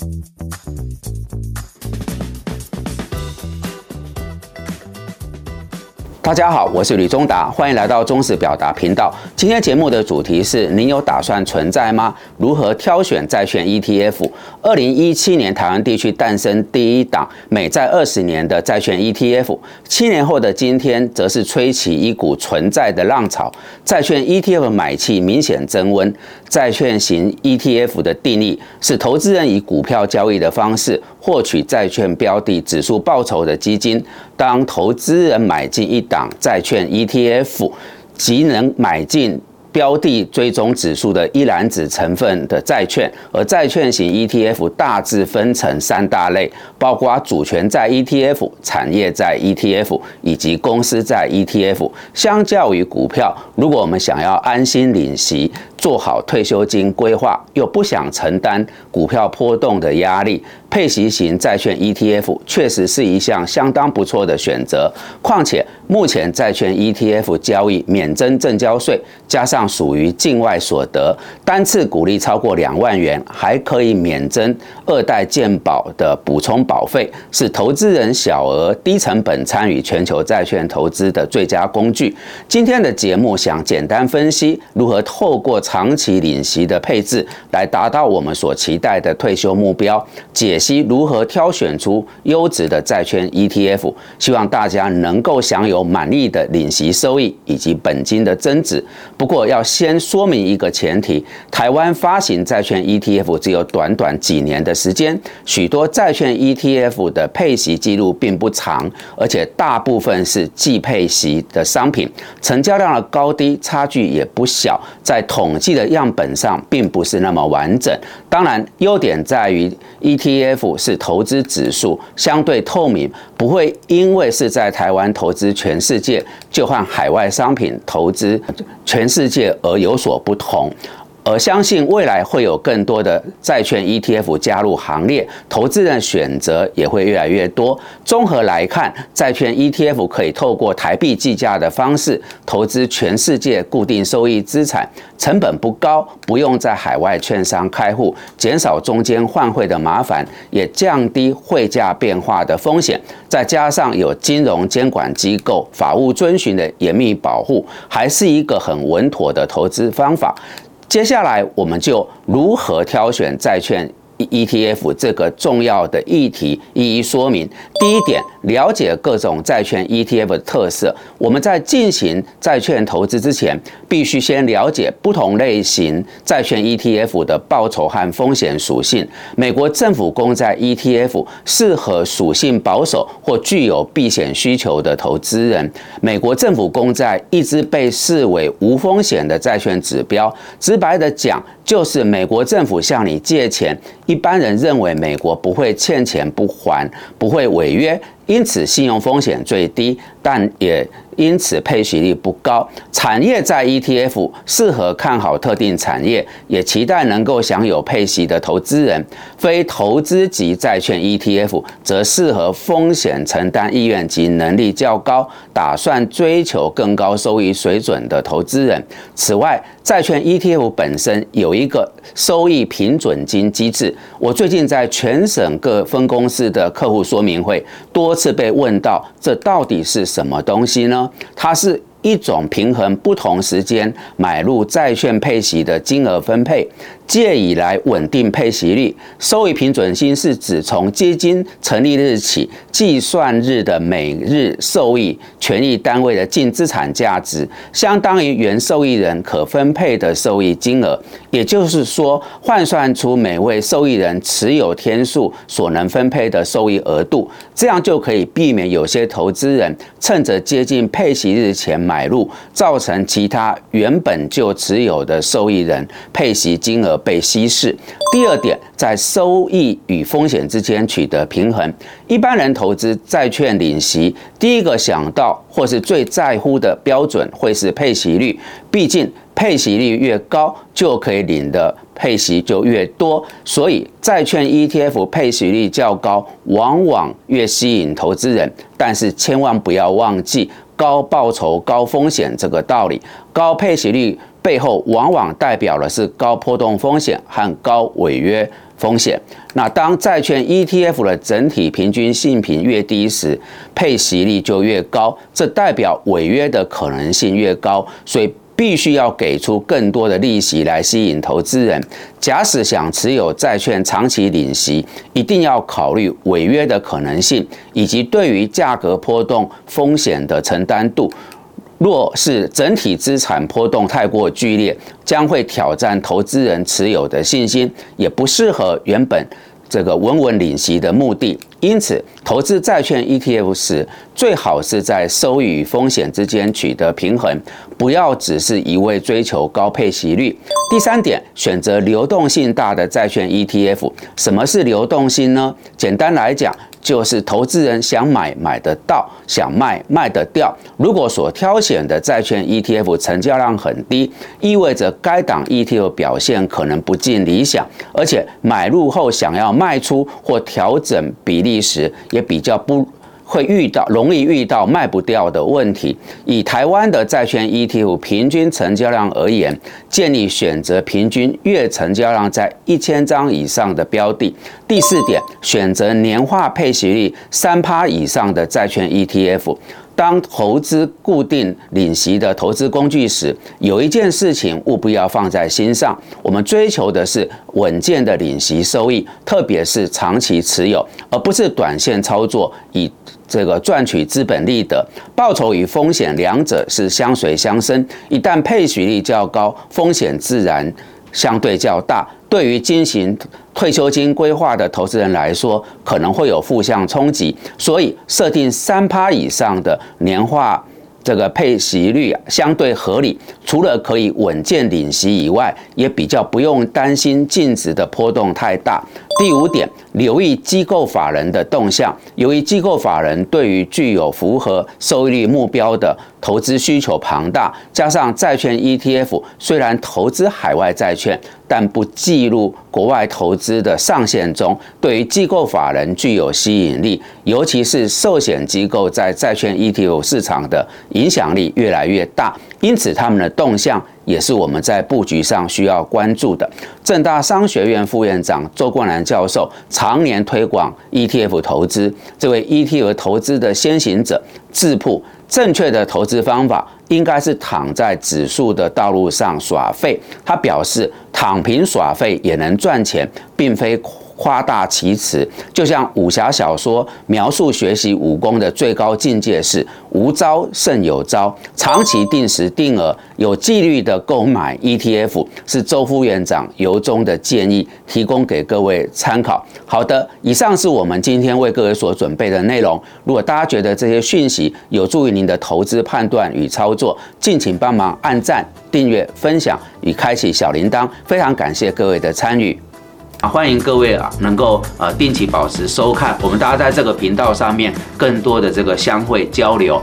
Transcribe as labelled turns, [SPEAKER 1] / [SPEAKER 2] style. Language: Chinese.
[SPEAKER 1] Thank you. 大家好，我是吕中达，欢迎来到中实表达频道。今天节目的主题是：您有打算存在吗？如何挑选债券 ETF？二零一七年，台湾地区诞生第一档美债二十年的债券 ETF。七年后的今天，则是吹起一股存在的浪潮，债券 ETF 买气明显增温。债券型 ETF 的定义是投资人以股票交易的方式获取债券标的指数报酬的基金。当投资人买进一档债券 ETF，即能买进。标的追踪指数的一篮子成分的债券，而债券型 ETF 大致分成三大类，包括主权债 ETF、产业债 ETF 以及公司债 ETF。相较于股票，如果我们想要安心领息，做好退休金规划，又不想承担股票波动的压力，配息型债券 ETF 确实是一项相当不错的选择。况且，目前债券 ETF 交易免征证交税，加上属于境外所得，单次股利超过两万元，还可以免征二代健保的补充保费，是投资人小额低成本参与全球债券投资的最佳工具。今天的节目想简单分析如何透过。长期领息的配置，来达到我们所期待的退休目标。解析如何挑选出优质的债券 ETF，希望大家能够享有满意的领息收益以及本金的增值。不过要先说明一个前提：台湾发行债券 ETF 只有短短几年的时间，许多债券 ETF 的配息记录并不长，而且大部分是季配息的商品，成交量的高低差距也不小，在统计的样本上并不是那么完整，当然优点在于 ETF F 是投资指数，相对透明，不会因为是在台湾投资全世界，就换海外商品投资全世界而有所不同。而相信未来会有更多的债券 ETF 加入行列，投资人选择也会越来越多。综合来看，债券 ETF 可以透过台币计价的方式投资全世界固定收益资产，成本不高，不用在海外券商开户，减少中间换汇的麻烦，也降低汇价变化的风险。再加上有金融监管机构法务遵循的严密保护，还是一个很稳妥的投资方法。接下来，我们就如何挑选债券。ETF 这个重要的议题一一说明。第一点，了解各种债券 ETF 的特色。我们在进行债券投资之前，必须先了解不同类型债券 ETF 的报酬和风险属性。美国政府公债 ETF 适合属性保守或具有避险需求的投资人。美国政府公债一直被视为无风险的债券指标。直白的讲，就是美国政府向你借钱。一般人认为美国不会欠钱不还，不会违约，因此信用风险最低，但也。因此配息率不高，产业债 ETF 适合看好特定产业，也期待能够享有配息的投资人。非投资级债券 ETF 则适合风险承担意愿及能力较高，打算追求更高收益水准的投资人。此外，债券 ETF 本身有一个收益平准金机制。我最近在全省各分公司的客户说明会多是被问到，这到底是什么东西呢？它是一种平衡不同时间买入债券配息的金额分配。借以来稳定配息率，收益平准金是指从基金成立日起计算日的每日受益权益单位的净资产价值，相当于原受益人可分配的受益金额。也就是说，换算出每位受益人持有天数所能分配的受益额度，这样就可以避免有些投资人趁着接近配息日前买入，造成其他原本就持有的受益人配息金额。被稀释。第二点，在在收益与风险之间取得平衡。一般人投资债券领息，第一个想到或是最在乎的标准会是配息率。毕竟配息率越高，就可以领的配息就越多。所以债券 ETF 配息率较高，往往越吸引投资人。但是千万不要忘记高报酬高风险这个道理。高配息率。背后往往代表的是高波动风险和高违约风险。那当债券 ETF 的整体平均性品越低时，配息率就越高，这代表违约的可能性越高，所以必须要给出更多的利息来吸引投资人。假使想持有债券长期领息，一定要考虑违约的可能性，以及对于价格波动风险的承担度。若是整体资产波动太过剧烈，将会挑战投资人持有的信心，也不适合原本这个稳稳领息的目的。因此，投资债券 ETF 时，最好是在收益与风险之间取得平衡，不要只是一味追求高配息率。第三点，选择流动性大的债券 ETF。什么是流动性呢？简单来讲，就是投资人想买买得到，想卖卖得掉。如果所挑选的债券 ETF 成交量很低，意味着该档 ETF 表现可能不尽理想，而且买入后想要卖出或调整比例一时，也比较不。会遇到容易遇到卖不掉的问题。以台湾的债券 ETF 平均成交量而言，建议选择平均月成交量在一千张以上的标的。第四点，选择年化配息率三趴以上的债券 ETF。当投资固定领息的投资工具时，有一件事情务必要放在心上：我们追求的是稳健的领息收益，特别是长期持有，而不是短线操作以。这个赚取资本利得，报酬与风险两者是相随相生。一旦配息率较高，风险自然相对较大。对于进行退休金规划的投资人来说，可能会有负向冲击。所以，设定三趴以上的年化。这个配息率相对合理，除了可以稳健领息以外，也比较不用担心净值的波动太大。第五点，留意机构法人的动向。由于机构法人对于具有符合收益率目标的投资需求庞大，加上债券 ETF 虽然投资海外债券，但不计入国外投资的上限中，对于机构法人具有吸引力。尤其是寿险机构在债券 ETF 市场的影响力越来越大，因此他们的动向也是我们在布局上需要关注的。正大商学院副院长周冠南教授常年推广 ETF 投资，这位 ETF 投资的先行者，智铺。正确的投资方法应该是躺在指数的道路上耍废。他表示，躺平耍废也能赚钱，并非。夸大其词，就像武侠小说描述学习武功的最高境界是无招胜有招。长期定时定额、有纪律的购买 ETF 是周副院长由衷的建议，提供给各位参考。好的，以上是我们今天为各位所准备的内容。如果大家觉得这些讯息有助于您的投资判断与操作，敬请帮忙按赞、订阅、分享与开启小铃铛。非常感谢各位的参与。啊，欢迎各位啊，能够呃定期保持收看，我们大家在这个频道上面更多的这个相会交流。